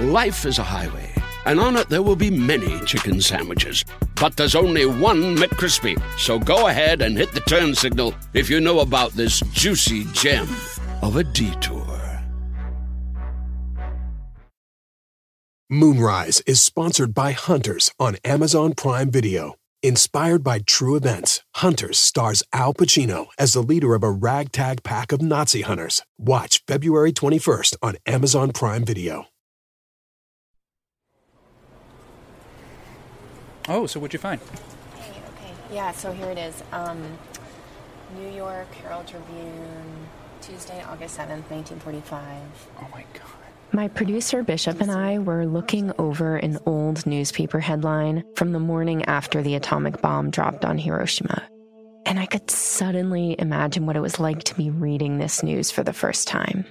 Life is a highway, and on it there will be many chicken sandwiches. But there's only one McCrispy. So go ahead and hit the turn signal if you know about this juicy gem of a detour. Moonrise is sponsored by Hunters on Amazon Prime Video. Inspired by true events, Hunters stars Al Pacino as the leader of a ragtag pack of Nazi hunters. Watch February 21st on Amazon Prime Video. Oh, so what'd you find? Okay, okay. Yeah, so here it is. Um, New York Herald Tribune, Tuesday, August 7th, 1945. Oh my god. My producer Bishop and I were looking over an old newspaper headline from the morning after the atomic bomb dropped on Hiroshima. And I could suddenly imagine what it was like to be reading this news for the first time.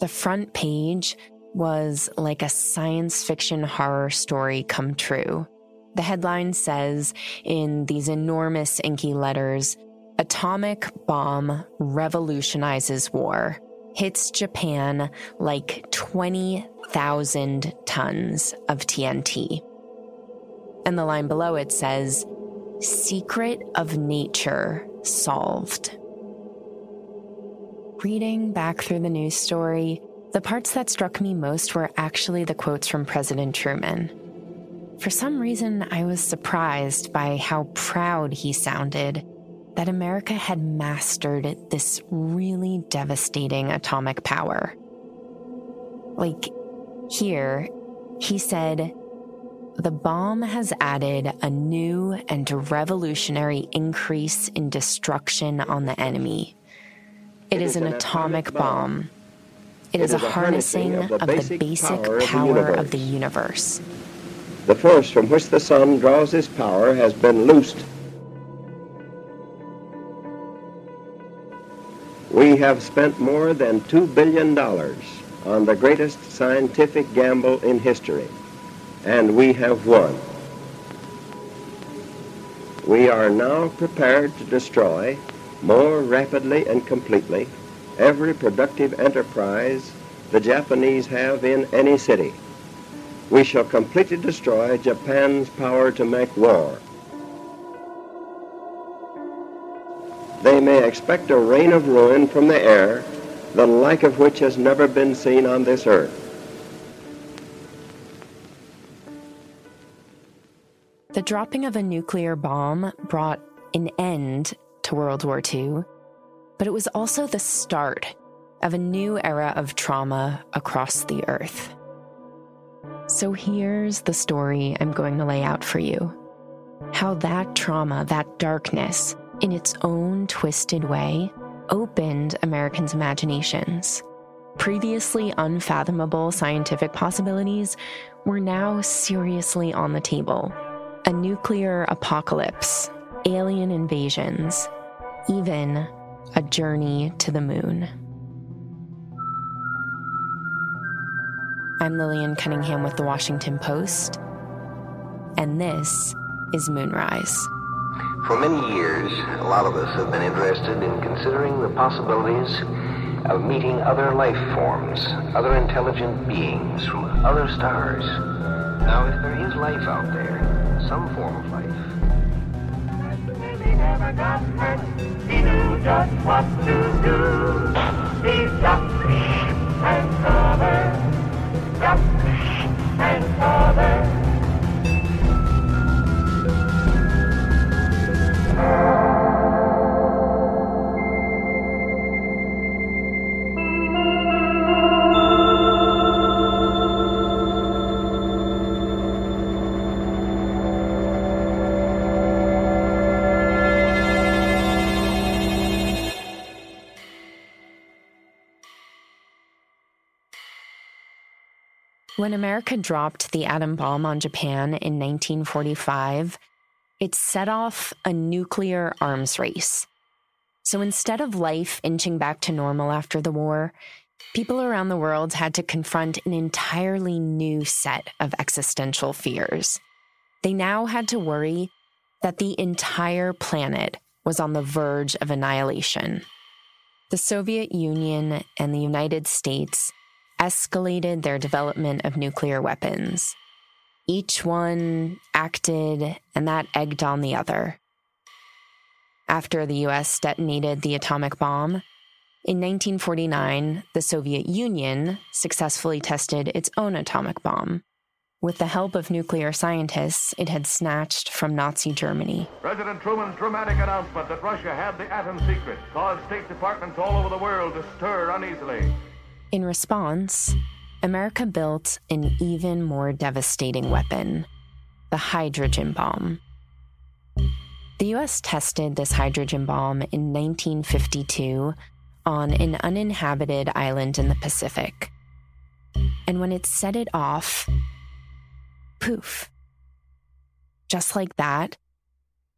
The front page was like a science fiction horror story come true. The headline says in these enormous inky letters Atomic bomb revolutionizes war hits Japan like 20,000 tons of TNT. And the line below it says, Secret of Nature Solved. Reading back through the news story, the parts that struck me most were actually the quotes from President Truman. For some reason, I was surprised by how proud he sounded that America had mastered this really devastating atomic power. Like, here, he said, the bomb has added a new and revolutionary increase in destruction on the enemy. it is, is, an, an atomic, atomic bomb. bomb. It, it is, is, a harnessing of the basic, of the basic power, power of, the of the universe. The force from which the sun draws its power has been loosed We have spent more than $2 billion on the greatest scientific gamble in history, and we have won. We are now prepared to destroy more rapidly and completely every productive enterprise the Japanese have in any city. We shall completely destroy Japan's power to make war. they may expect a rain of ruin from the air, the like of which has never been seen on this earth. The dropping of a nuclear bomb brought an end to World War II, but it was also the start of a new era of trauma across the earth. So here's the story I'm going to lay out for you how that trauma, that darkness, in its own twisted way, opened Americans' imaginations. Previously unfathomable scientific possibilities were now seriously on the table. A nuclear apocalypse, alien invasions, even a journey to the moon. I'm Lillian Cunningham with The Washington Post, and this is Moonrise. For many years, a lot of us have been interested in considering the possibilities of meeting other life forms, other intelligent beings from other stars. Now, if there is life out there, some form of life. When America dropped the atom bomb on Japan in 1945, it set off a nuclear arms race. So instead of life inching back to normal after the war, people around the world had to confront an entirely new set of existential fears. They now had to worry that the entire planet was on the verge of annihilation. The Soviet Union and the United States escalated their development of nuclear weapons. Each one acted, and that egged on the other. After the US detonated the atomic bomb, in 1949, the Soviet Union successfully tested its own atomic bomb. With the help of nuclear scientists, it had snatched from Nazi Germany. President Truman's dramatic announcement that Russia had the atom secret caused State Departments all over the world to stir uneasily. In response, America built an even more devastating weapon the hydrogen bomb. The US tested this hydrogen bomb in 1952 on an uninhabited island in the Pacific. And when it set it off, poof. Just like that,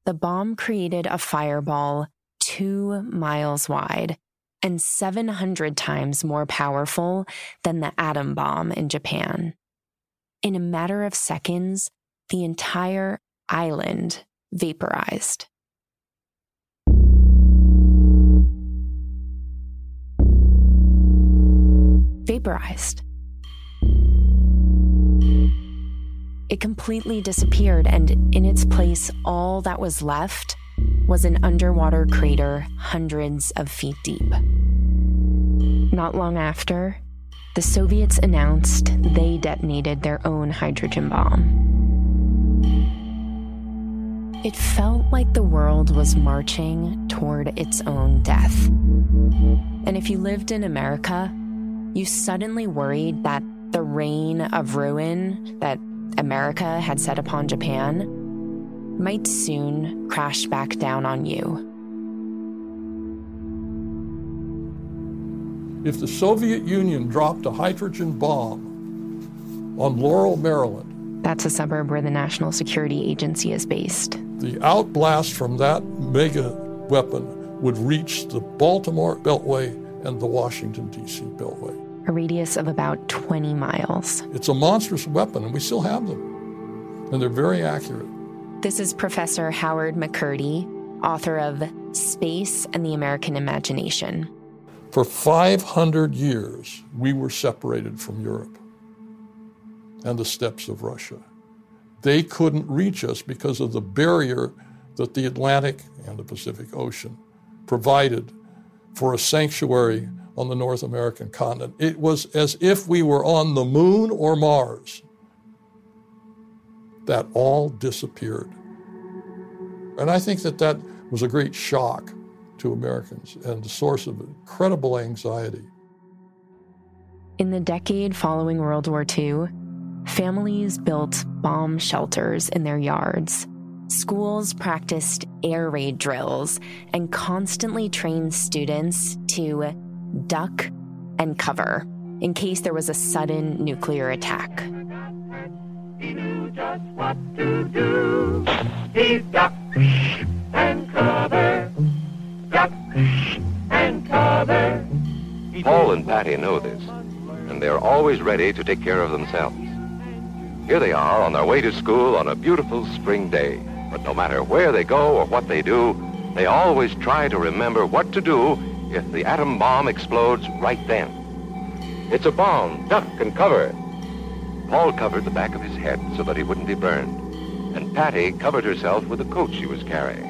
the bomb created a fireball two miles wide and 700 times more powerful than the atom bomb in Japan. In a matter of seconds, the entire island vaporized. vaporized. It completely disappeared, and in its place, all that was left was an underwater crater hundreds of feet deep. Not long after, the Soviets announced they detonated their own hydrogen bomb. It felt like the world was marching toward its own death. And if you lived in America, you suddenly worried that the reign of ruin that America had set upon Japan might soon crash back down on you. If the Soviet Union dropped a hydrogen bomb on Laurel, Maryland, that's a suburb where the National Security Agency is based. The outblast from that mega weapon would reach the Baltimore Beltway and the Washington, D.C. Beltway a radius of about 20 miles. It's a monstrous weapon, and we still have them, and they're very accurate. This is Professor Howard McCurdy, author of Space and the American Imagination. For 500 years, we were separated from Europe and the steppes of Russia. They couldn't reach us because of the barrier that the Atlantic and the Pacific Ocean provided for a sanctuary on the North American continent. It was as if we were on the moon or Mars. That all disappeared. And I think that that was a great shock to Americans and a source of incredible anxiety. In the decade following World War II, families built bomb shelters in their yards. Schools practiced air raid drills and constantly trained students to duck, and cover in case there was a sudden nuclear attack. He knew just what to do. He ducked and cover, ducked and cover. Paul and Patty know this, and they're always ready to take care of themselves. Here they are on their way to school on a beautiful spring day. But no matter where they go or what they do, they always try to remember what to do if the atom bomb explodes right then. It's a bomb. Duck and cover. Paul covered the back of his head so that he wouldn't be burned. And Patty covered herself with the coat she was carrying.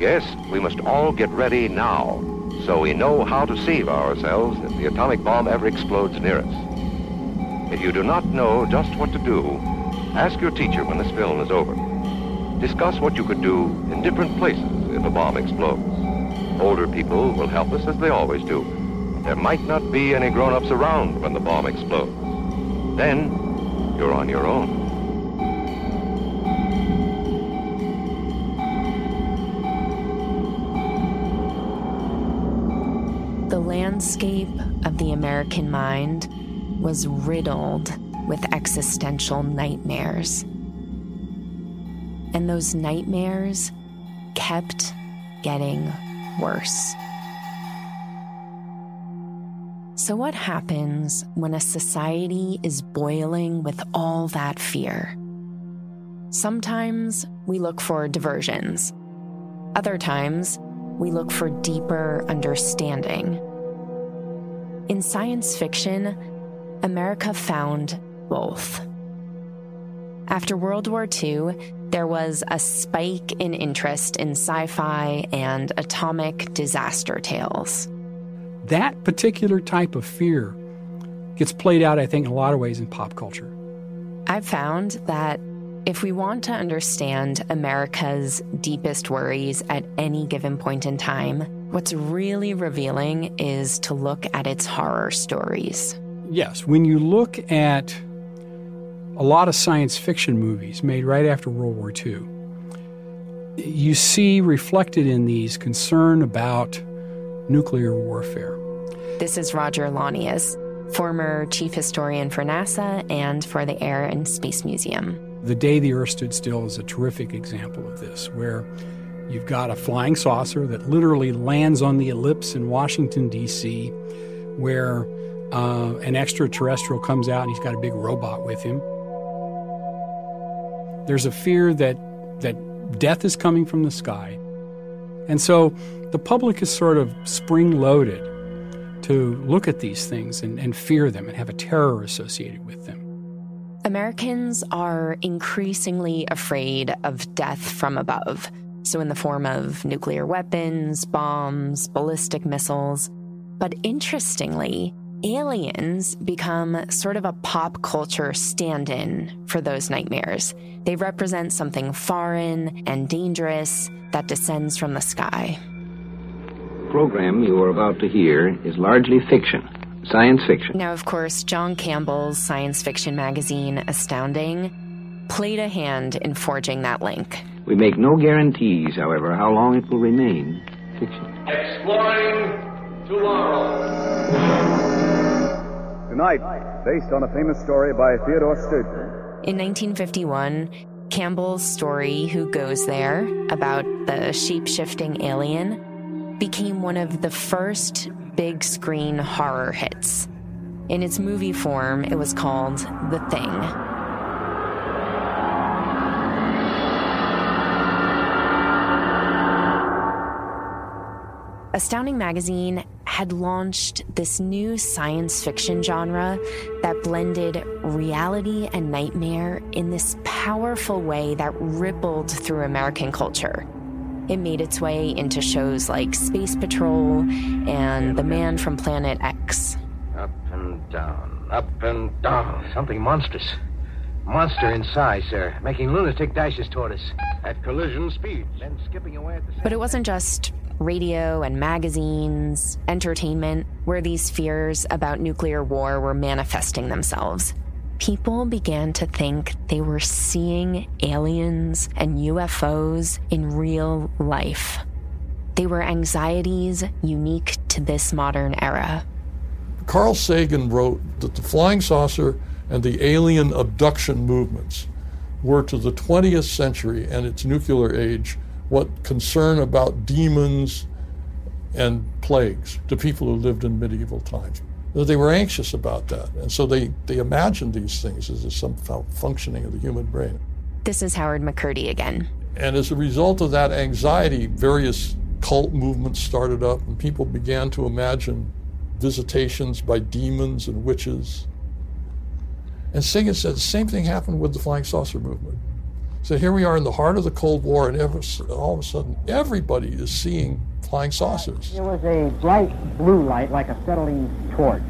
Yes, we must all get ready now so we know how to save ourselves if the atomic bomb ever explodes near us. If you do not know just what to do, ask your teacher when this film is over. Discuss what you could do in different places if a bomb explodes. Older people will help us as they always do. There might not be any grown-ups around when the bomb explodes. Then, you're on your own. The landscape of the American mind was riddled with existential nightmares. And those nightmares kept getting worse. So, what happens when a society is boiling with all that fear? Sometimes we look for diversions. Other times, we look for deeper understanding. in science fiction, America found both. After World War II, there was a spike in interest in sci fi and atomic disaster tales. That particular type of fear gets played out, I think, in a lot of ways in pop culture. I've found that if we want to understand America's deepest worries at any given point in time, what's really revealing is to look at its horror stories. Yes, when you look at a lot of science fiction movies made right after World War II, you see reflected in these concern about nuclear warfare. This is Roger Launius, former chief historian for NASA and for the Air and Space Museum. The Day the Earth Stood Still is a terrific example of this, where you've got a flying saucer that literally lands on the ellipse in Washington, D.C., where uh, an extraterrestrial comes out and he's got a big robot with him. There's a fear that, that death is coming from the sky. And so the public is sort of spring loaded to look at these things and, and fear them and have a terror associated with them. Americans are increasingly afraid of death from above. So, in the form of nuclear weapons, bombs, ballistic missiles. But interestingly, aliens become sort of a pop culture stand in for those nightmares. They represent something foreign and dangerous that descends from the sky. The program you are about to hear is largely fiction, science fiction. Now, of course, John Campbell's science fiction magazine, Astounding, played a hand in forging that link. We make no guarantees, however, how long it will remain fiction. Exploring tomorrow. Tonight, based on a famous story by Theodore Sturgeon. In 1951, Campbell's story, Who Goes There, about the shape shifting alien, became one of the first big screen horror hits. In its movie form, it was called The Thing. Astounding Magazine had launched this new science fiction genre that blended reality and nightmare in this powerful way that rippled through American culture. It made its way into shows like Space Patrol and The Man from Planet X. Up and down, up and down. Something monstrous. Monster in size, sir, making lunatic dashes toward us at collision speed, then skipping away at the same But it wasn't just radio and magazines, entertainment, where these fears about nuclear war were manifesting themselves. People began to think they were seeing aliens and UFOs in real life. They were anxieties unique to this modern era. Carl Sagan wrote that the flying saucer and the alien abduction movements were to the 20th century and its nuclear age what concern about demons and plagues to people who lived in medieval times. They were anxious about that, and so they, they imagined these things as some functioning of the human brain. This is Howard McCurdy again. And as a result of that anxiety, various cult movements started up, and people began to imagine visitations by demons and witches. And Sagan said the same thing happened with the flying saucer movement. So here we are in the heart of the Cold War, and all of a sudden, everybody is seeing flying saucers. There was a bright blue light, like acetylene torch.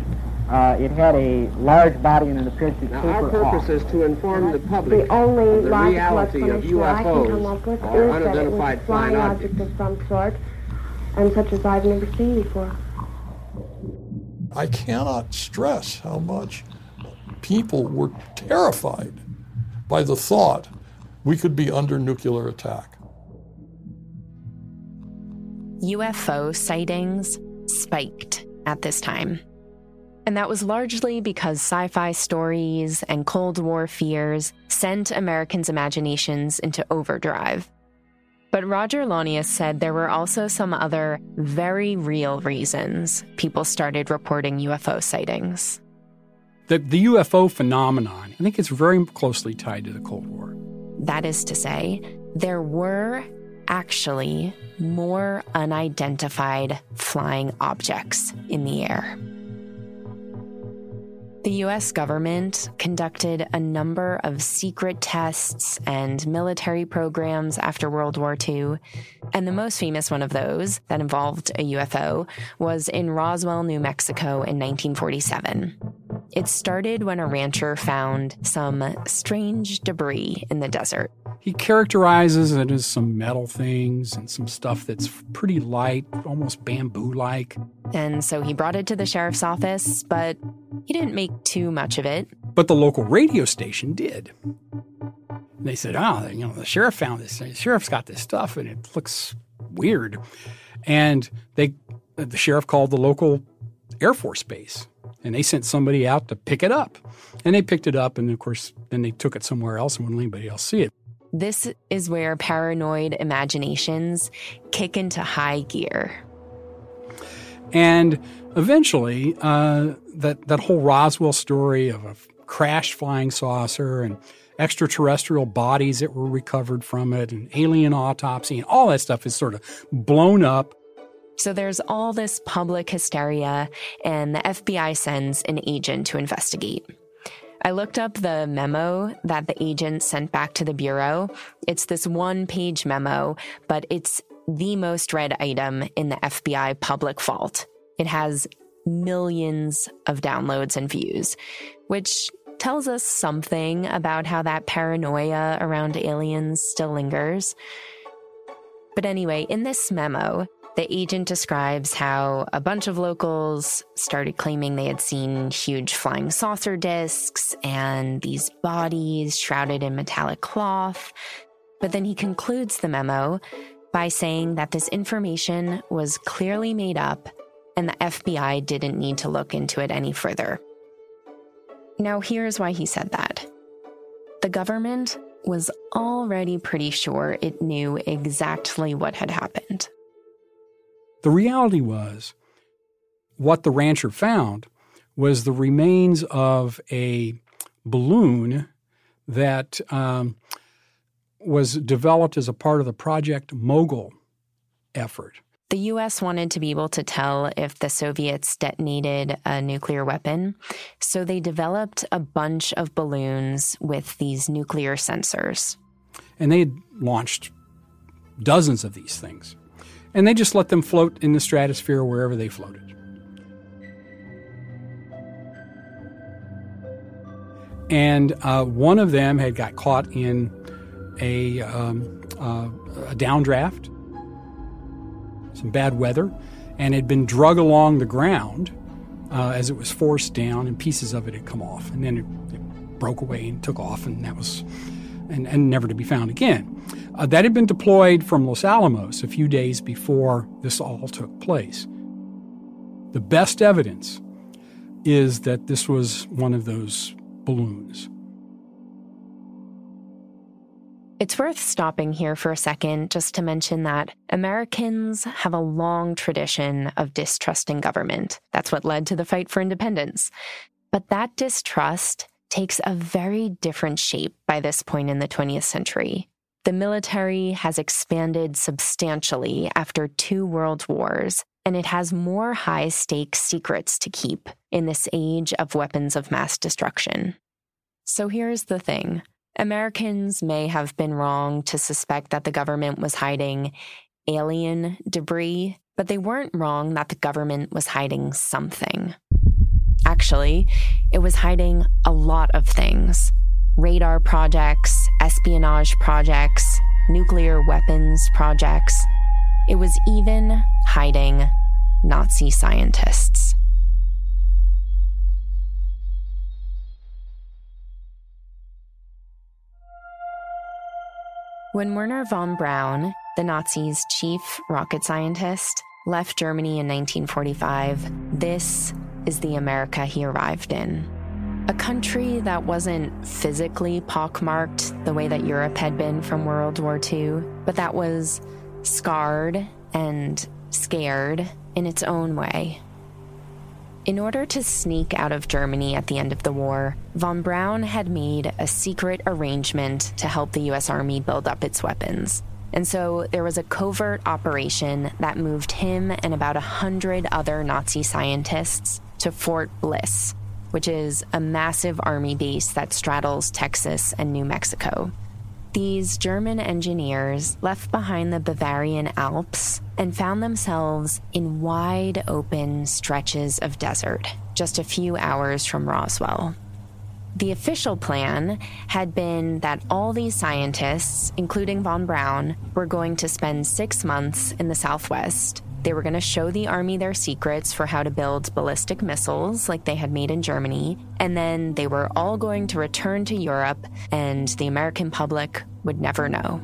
Uh, it had a large body and it appeared to now taper our purpose off. is to inform the public The only of the reality of explanation I can come up UFOs or is that it was a unidentified flying flying object objects. of some sort, and such as I've never seen before. I cannot stress how much people were terrified by the thought we could be under nuclear attack. UFO sightings spiked at this time. And that was largely because sci fi stories and Cold War fears sent Americans' imaginations into overdrive. But Roger Launius said there were also some other very real reasons people started reporting UFO sightings. The, the UFO phenomenon, I think it's very closely tied to the Cold War. That is to say, there were actually more unidentified flying objects in the air. The US government conducted a number of secret tests and military programs after World War II, and the most famous one of those that involved a UFO was in Roswell, New Mexico in 1947. It started when a rancher found some strange debris in the desert. He characterizes it as some metal things and some stuff that's pretty light, almost bamboo like. And so he brought it to the sheriff's office, but he didn't make too much of it. But the local radio station did. They said, oh, you know, the sheriff found this. The sheriff's got this stuff and it looks weird. And they, the sheriff called the local Air Force base and they sent somebody out to pick it up. And they picked it up, and of course, then they took it somewhere else and wouldn't let anybody else see it. This is where paranoid imaginations kick into high gear. And eventually, uh, that, that whole Roswell story of a crashed flying saucer and extraterrestrial bodies that were recovered from it and alien autopsy and all that stuff is sort of blown up so there's all this public hysteria, and the FBI sends an agent to investigate. I looked up the memo that the agent sent back to the Bureau. It's this one page memo, but it's the most read item in the FBI public vault. It has millions of downloads and views, which tells us something about how that paranoia around aliens still lingers. But anyway, in this memo, the agent describes how a bunch of locals started claiming they had seen huge flying saucer discs and these bodies shrouded in metallic cloth. But then he concludes the memo by saying that this information was clearly made up and the FBI didn't need to look into it any further. Now, here's why he said that. The government was already pretty sure it knew exactly what had happened. The reality was, what the rancher found was the remains of a balloon that um, was developed as a part of the Project Mogul effort. The US wanted to be able to tell if the Soviets detonated a nuclear weapon, so they developed a bunch of balloons with these nuclear sensors. And they had launched dozens of these things and they just let them float in the stratosphere wherever they floated. And uh, one of them had got caught in a, um, uh, a downdraft, some bad weather, and had been drug along the ground uh, as it was forced down, and pieces of it had come off. And then it, it broke away and took off, and that was and, and never to be found again. Uh, that had been deployed from Los Alamos a few days before this all took place. The best evidence is that this was one of those balloons. It's worth stopping here for a second just to mention that Americans have a long tradition of distrusting government. That's what led to the fight for independence. But that distrust takes a very different shape by this point in the 20th century. The military has expanded substantially after two world wars, and it has more high stakes secrets to keep in this age of weapons of mass destruction. So here's the thing Americans may have been wrong to suspect that the government was hiding alien debris, but they weren't wrong that the government was hiding something. Actually, it was hiding a lot of things radar projects, espionage projects, nuclear weapons projects. It was even hiding Nazi scientists. When Werner von Braun, the Nazis' chief rocket scientist, left Germany in 1945, this is the America he arrived in. A country that wasn't physically pockmarked the way that Europe had been from World War II, but that was scarred and scared in its own way. In order to sneak out of Germany at the end of the war, von Braun had made a secret arrangement to help the US Army build up its weapons. And so there was a covert operation that moved him and about a hundred other Nazi scientists to Fort Bliss, which is a massive army base that straddles Texas and New Mexico. These German engineers left behind the Bavarian Alps and found themselves in wide open stretches of desert, just a few hours from Roswell. The official plan had been that all these scientists, including von Braun, were going to spend six months in the Southwest. They were going to show the Army their secrets for how to build ballistic missiles like they had made in Germany, and then they were all going to return to Europe, and the American public would never know.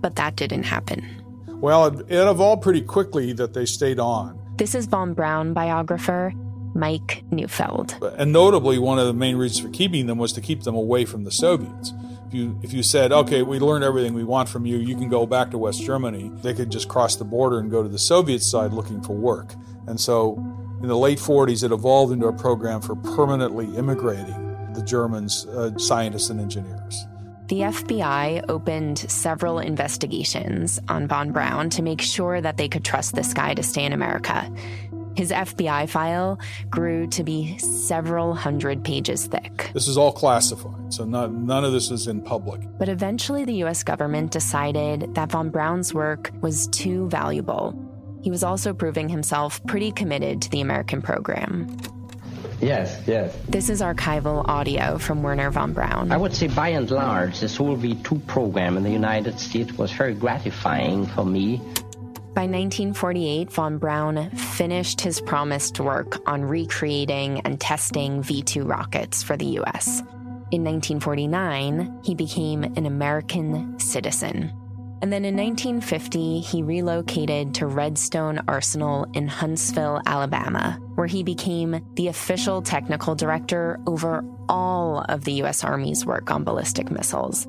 But that didn't happen. Well, it, it evolved pretty quickly that they stayed on. This is von Braun biographer Mike Neufeld. And notably, one of the main reasons for keeping them was to keep them away from the Soviets. If you, if you said, okay, we learned everything we want from you, you can go back to West Germany, they could just cross the border and go to the Soviet side looking for work. And so in the late 40s, it evolved into a program for permanently immigrating the Germans, uh, scientists and engineers. The FBI opened several investigations on von Braun to make sure that they could trust this guy to stay in America. His FBI file grew to be several hundred pages thick. This is all classified, so not, none of this is in public. But eventually, the US government decided that von Braun's work was too valuable. He was also proving himself pretty committed to the American program. Yes, yes. This is archival audio from Werner von Braun. I would say by and large, this whole V2 program in the United States was very gratifying for me. By 1948, von Braun finished his promised work on recreating and testing V 2 rockets for the US. In 1949, he became an American citizen. And then in 1950, he relocated to Redstone Arsenal in Huntsville, Alabama, where he became the official technical director over all of the U.S. Army's work on ballistic missiles.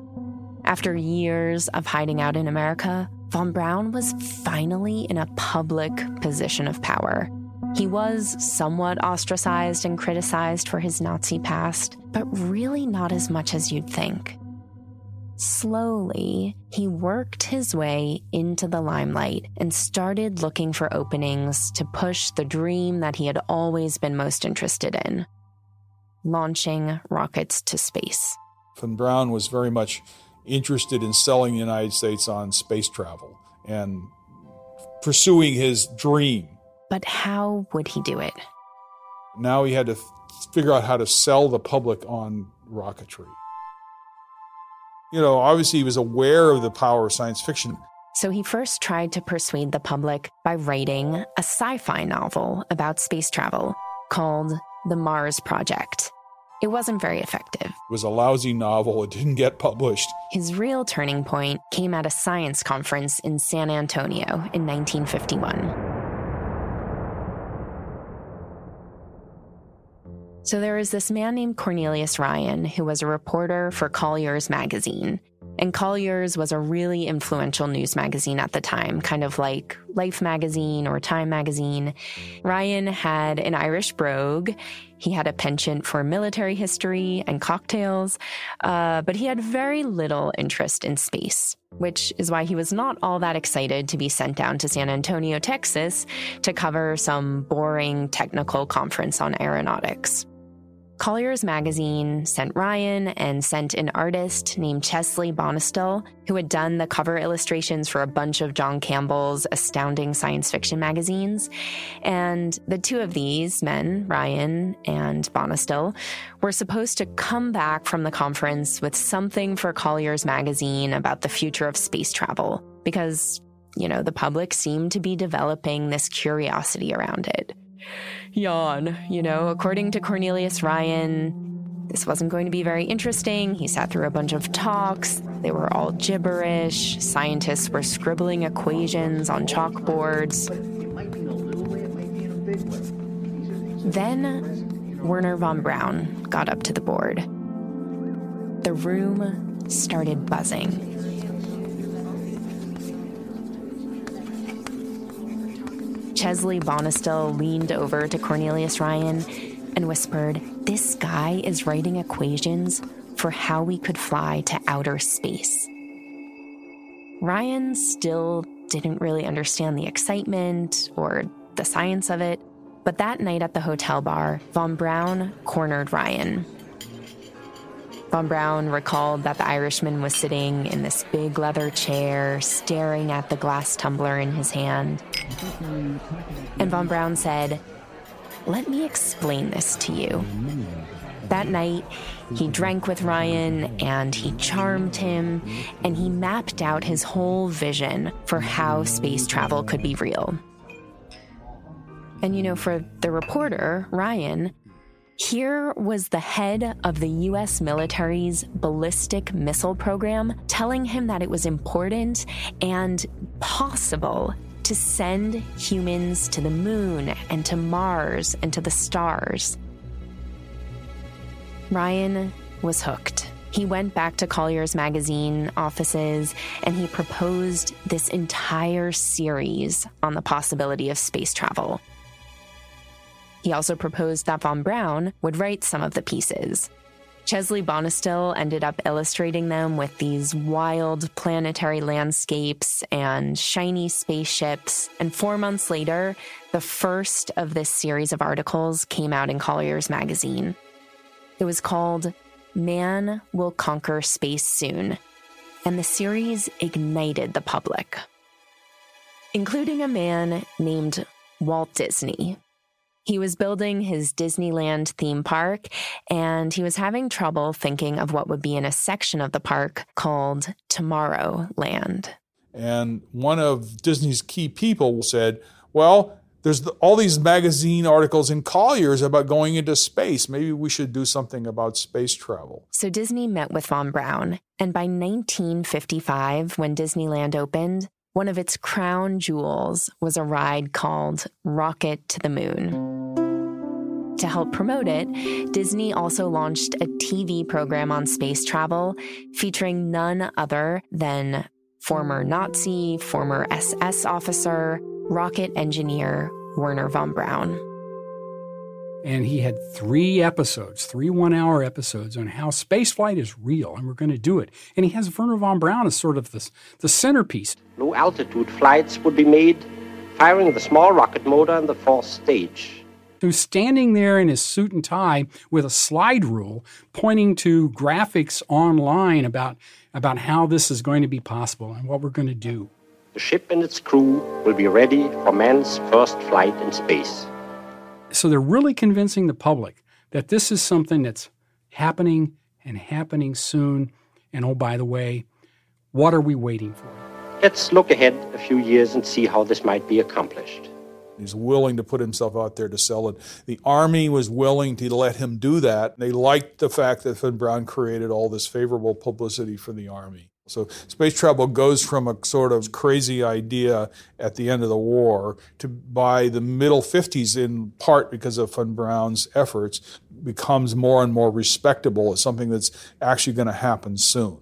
After years of hiding out in America, von Braun was finally in a public position of power. He was somewhat ostracized and criticized for his Nazi past, but really not as much as you'd think. Slowly, he worked his way into the limelight and started looking for openings to push the dream that he had always been most interested in launching rockets to space. Von Braun was very much interested in selling the United States on space travel and pursuing his dream. But how would he do it? Now he had to figure out how to sell the public on rocketry. You know, obviously he was aware of the power of science fiction. So he first tried to persuade the public by writing a sci fi novel about space travel called The Mars Project. It wasn't very effective. It was a lousy novel. It didn't get published. His real turning point came at a science conference in San Antonio in 1951. So there was this man named Cornelius Ryan who was a reporter for Collier's magazine. And Collier's was a really influential news magazine at the time, kind of like Life magazine or Time magazine. Ryan had an Irish brogue. He had a penchant for military history and cocktails, uh, but he had very little interest in space, which is why he was not all that excited to be sent down to San Antonio, Texas to cover some boring technical conference on aeronautics. Collier's magazine sent Ryan and sent an artist named Chesley Bonestell, who had done the cover illustrations for a bunch of John Campbell's astounding science fiction magazines. And the two of these men, Ryan and Bonestell, were supposed to come back from the conference with something for Collier's magazine about the future of space travel, because, you know, the public seemed to be developing this curiosity around it yawn. You know, according to Cornelius Ryan, this wasn't going to be very interesting. He sat through a bunch of talks. They were all gibberish. Scientists were scribbling equations on chalkboards. Then Werner von Braun got up to the board. The room started buzzing. Chesley Bonestell leaned over to Cornelius Ryan and whispered, This guy is writing equations for how we could fly to outer space. Ryan still didn't really understand the excitement or the science of it, But that night at the hotel bar, Von Braun cornered Ryan. Von Braun recalled that the Irishman was sitting in this big leather chair, staring at the glass tumbler in his hand. And Von Braun said, Let me explain this to you. That night, he drank with Ryan and he charmed him, and he mapped out his whole vision for how space travel could be real. And you know, for the reporter, Ryan, here was the head of the US military's ballistic missile program telling him that it was important and possible to send humans to the moon and to Mars and to the stars. Ryan was hooked. He went back to Collier's magazine offices and he proposed this entire series on the possibility of space travel. He also proposed that Von Braun would write some of the pieces. Chesley Bonestell ended up illustrating them with these wild planetary landscapes and shiny spaceships. And four months later, the first of this series of articles came out in Collier's magazine. It was called Man Will Conquer Space Soon, and the series ignited the public, including a man named Walt Disney. He was building his Disneyland theme park, and he was having trouble thinking of what would be in a section of the park called Tomorrowland. And one of Disney's key people said, Well, there's the, all these magazine articles in Collier's about going into space. Maybe we should do something about space travel. So Disney met with Von Braun, and by 1955, when Disneyland opened, one of its crown jewels was a ride called Rocket to the Moon. To help promote it, Disney also launched a TV program on space travel featuring none other than former Nazi, former SS officer, rocket engineer Werner von Braun. And he had three episodes, three one hour episodes on how spaceflight is real, and we're going to do it. And he has Werner von Braun as sort of the, the centerpiece. Low altitude flights would be made, firing the small rocket motor in the fourth stage. Who's standing there in his suit and tie with a slide rule pointing to graphics online about, about how this is going to be possible and what we're going to do. The ship and its crew will be ready for man's first flight in space. So they're really convincing the public that this is something that's happening and happening soon. And oh, by the way, what are we waiting for? Let's look ahead a few years and see how this might be accomplished. He's willing to put himself out there to sell it. The Army was willing to let him do that. They liked the fact that Von Braun created all this favorable publicity for the Army. So space travel goes from a sort of crazy idea at the end of the war to by the middle 50s, in part because of Von Braun's efforts, becomes more and more respectable as something that's actually going to happen soon,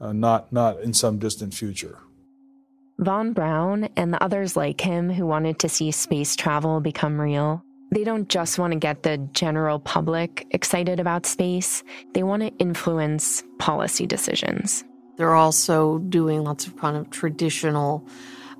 uh, not not in some distant future. Von Braun and the others like him who wanted to see space travel become real. They don't just want to get the general public excited about space, they want to influence policy decisions. They're also doing lots of kind of traditional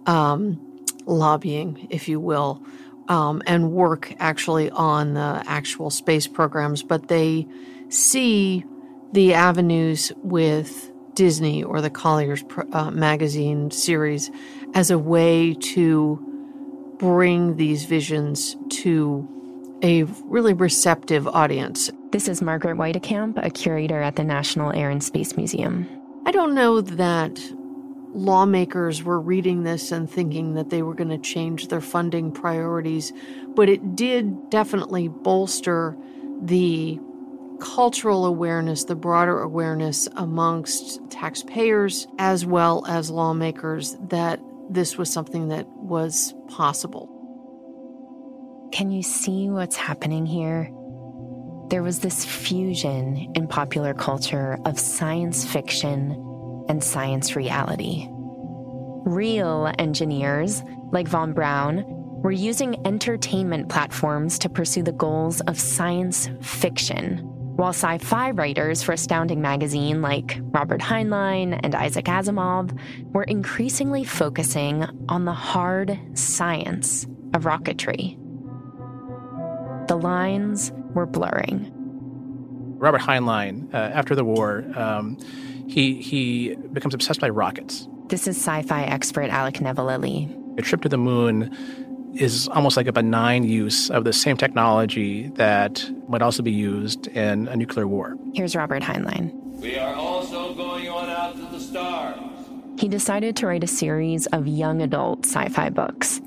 um, lobbying, if you will, um, and work actually on the actual space programs. But they see the avenues with Disney or the Collier's uh, magazine series as a way to bring these visions to a really receptive audience. This is Margaret Weitekamp, a curator at the National Air and Space Museum. I don't know that lawmakers were reading this and thinking that they were going to change their funding priorities, but it did definitely bolster the cultural awareness, the broader awareness amongst taxpayers as well as lawmakers that this was something that was possible. Can you see what's happening here? There was this fusion in popular culture of science fiction and science reality. Real engineers, like Von Braun, were using entertainment platforms to pursue the goals of science fiction, while sci fi writers for Astounding Magazine, like Robert Heinlein and Isaac Asimov, were increasingly focusing on the hard science of rocketry. the lines were blurring. Robert Heinlein, uh, after the war, um, he, he becomes obsessed by rockets. This is sci fi expert Alec Nevala-Lee. A trip to the moon is almost like a benign use of the same technology that might also be used in a nuclear war. Here's Robert Heinlein. We are also going on out to the stars. He decided to write a series of young adult sci fi books.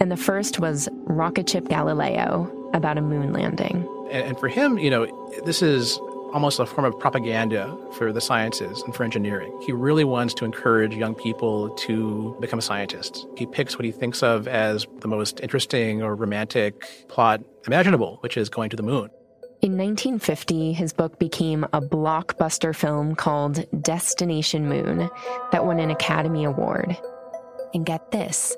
And the first was Rocket Ship Galileo about a moon landing. And, for him, you know, this is almost a form of propaganda for the sciences and for engineering. He really wants to encourage young people to become scientists. He picks what he thinks of as the most interesting or romantic plot imaginable, which is going to the moon. In 1950, his book became a blockbuster film called Destination Moon that won an Academy Award. And get this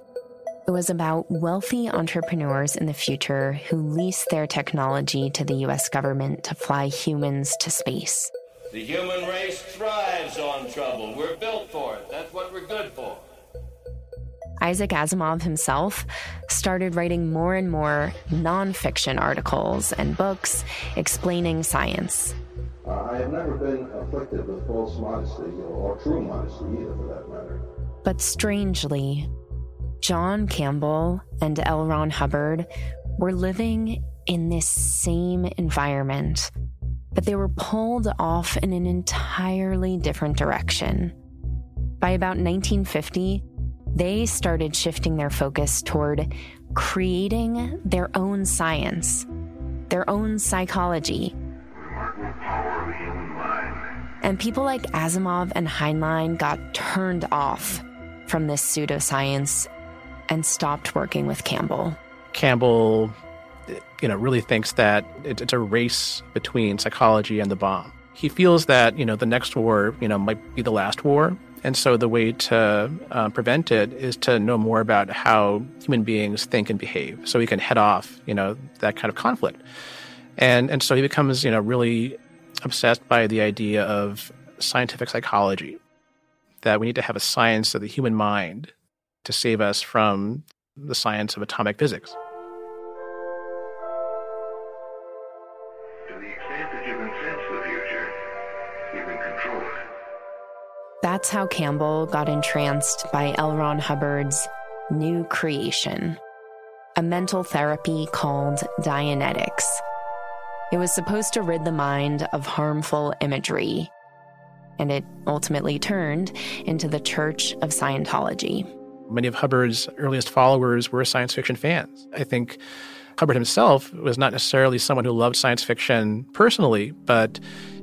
it was about wealthy entrepreneurs in the future who leased their technology to the US government to fly humans to space. The human race thrives on trouble. We're built for it. That's what we're good for. Isaac Asimov himself started writing more and more nonfiction articles and books explaining science. Uh, I have never been afflicted with false modesty, or true modesty either, for that matter. But strangely, John Campbell and L. Ron Hubbard were living in this same environment, but they were pulled off in an entirely different direction. By about 1950, they started shifting their focus toward creating their own science, their own psychology. And people like Asimov and Heinlein got turned off from this pseudoscience and stopped working with Campbell. Campbell, you know, really thinks that it's a race between psychology and the bomb. He feels that, you know, the next war, you know, might be the last war. And so the way to uh, prevent it is to know more about how human beings think and behave so he can head off, you know, that kind of conflict. And, and so he becomes, you know, really obsessed by the idea of scientific psychology, that we need to have a science of the human mind to save us from the science of atomic physics. To the extent that you can sense the future, you can control it. That's how Campbell got entranced by L. Ron Hubbard's new creation, a mental therapy called Dianetics. It was supposed to rid the mind of harmful imagery, and it ultimately turned into the Church of Scientology. Many of Hubbard's earliest followers were science fiction fans. I think Hubbard himself was not necessarily someone who loved science fiction personally, but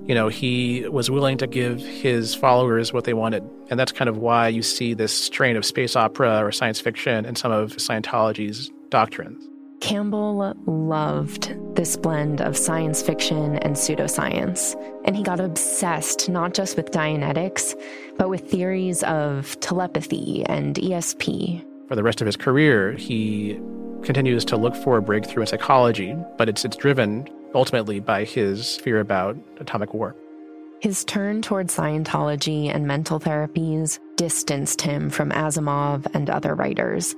you know, he was willing to give his followers what they wanted. And that's kind of why you see this strain of space opera or science fiction in some of Scientology's doctrines. Campbell loved this blend of science fiction and pseudoscience, and he got obsessed not just with Dianetics, but with theories of telepathy and ESP. For the rest of his career, he continues to look for a breakthrough in psychology, but it's, it's driven ultimately by his fear about atomic war. His turn toward Scientology and mental therapies distanced him from Asimov and other writers.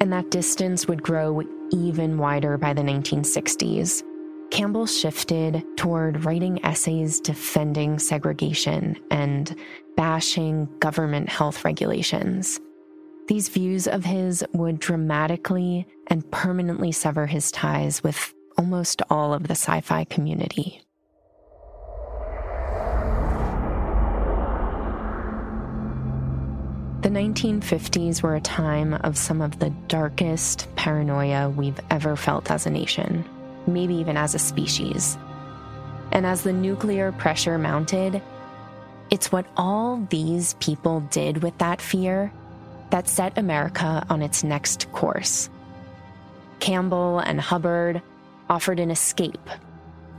And that distance would grow even wider by the 1960s. Campbell shifted toward writing essays defending segregation and bashing government health regulations. These views of his would dramatically and permanently sever his ties with almost all of the sci fi community. The 1950s were a time of some of the darkest paranoia we've ever felt as a nation, maybe even as a species. And as the nuclear pressure mounted, it's what all these people did with that fear that set America on its next course. Campbell and Hubbard offered an escape,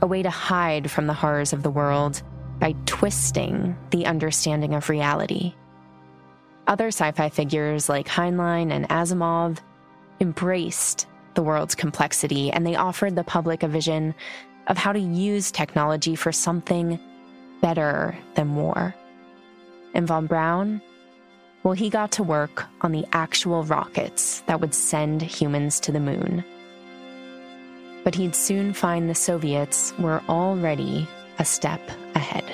a way to hide from the horrors of the world by twisting the understanding of reality. Other sci fi figures like Heinlein and Asimov embraced the world's complexity and they offered the public a vision of how to use technology for something better than war. And von Braun, well, he got to work on the actual rockets that would send humans to the moon. but he'd soon find the Soviets were already a step ahead.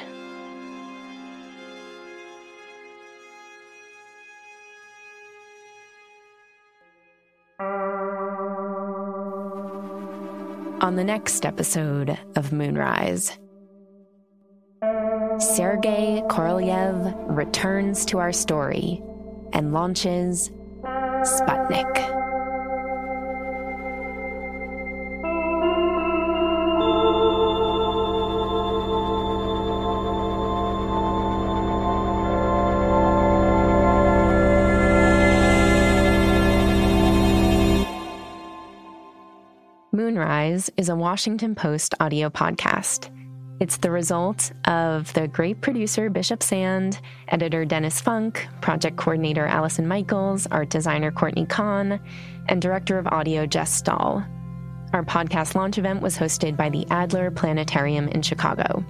On the next episode of Moonrise, Sergei Korolev returns to our story and launches Sputnik. Is a Washington Post audio podcast. It's the result of the great producer Bishop Sand, editor Dennis Funk, project coordinator Allison Michaels, art designer Courtney Kahn, and director of audio Jess Stahl. Our podcast launch event was hosted by the Adler Planetarium in Chicago.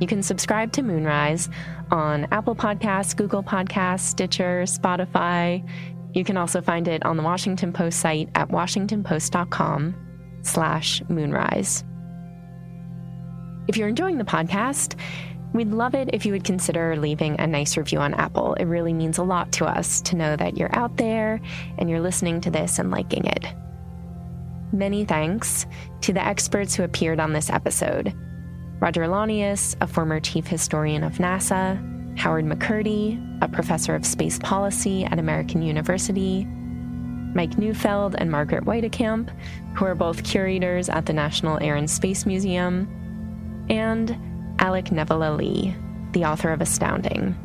You can subscribe to Moonrise on Apple Podcasts, Google Podcasts, Stitcher, Spotify. You can also find it on the Washington Post site at washingtonpost.com slash moonrise. If you're enjoying the podcast, we'd love it if you would consider leaving a nice review on Apple. It really means a lot to us to know that you're out there and you're listening to this and liking it. Many thanks to the experts who appeared on this episode Roger Launius, a former chief historian of NASA, Howard McCurdy, a professor of space policy at American University, Mike Neufeld and Margaret Weitekamp, who are both curators at the National Air and Space Museum, and Alec Nevala-Lee, the author of Astounding.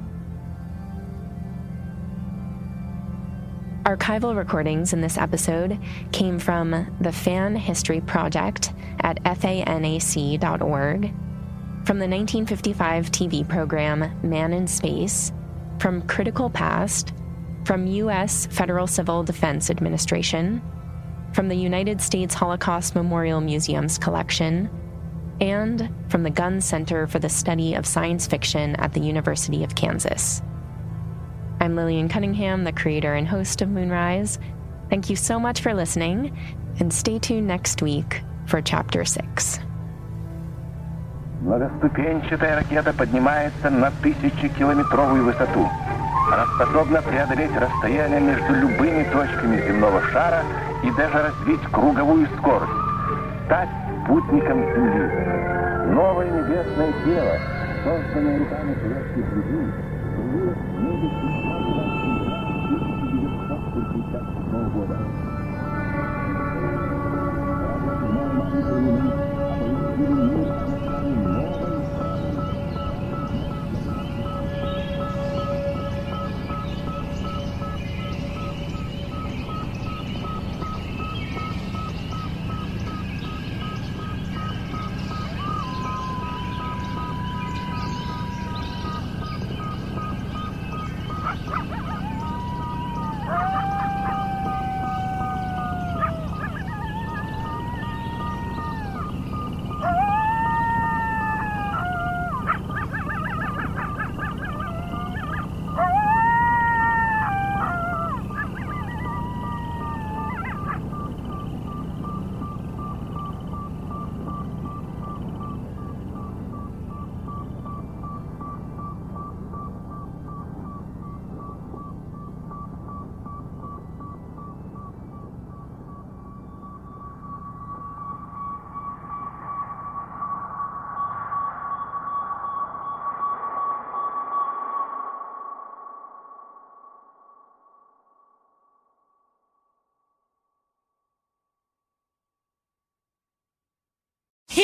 Archival recordings in this episode came from the Fan History Project at fanac.org, from the 1955 TV program Man in Space, from CriticalPast, from U.S. Federal Civil Defense Administration, from the United States Holocaust Memorial Museum's collection, and from the Gunn Center for the Study of Science Fiction at the University of Kansas. I'm Lillian Cunningham, the creator and host of Moonrise. Thank you so much for listening, and stay tuned next week for Chapter 6. Многоступенчатая ракета поднимается на тысячекилометровую высоту. Она способна преодолеть расстояние между любыми точками земного шара и даже развить круговую скорость, стать спутником Земли. Новое небесное тело, созданное руками советских людей, в небе 1967 года.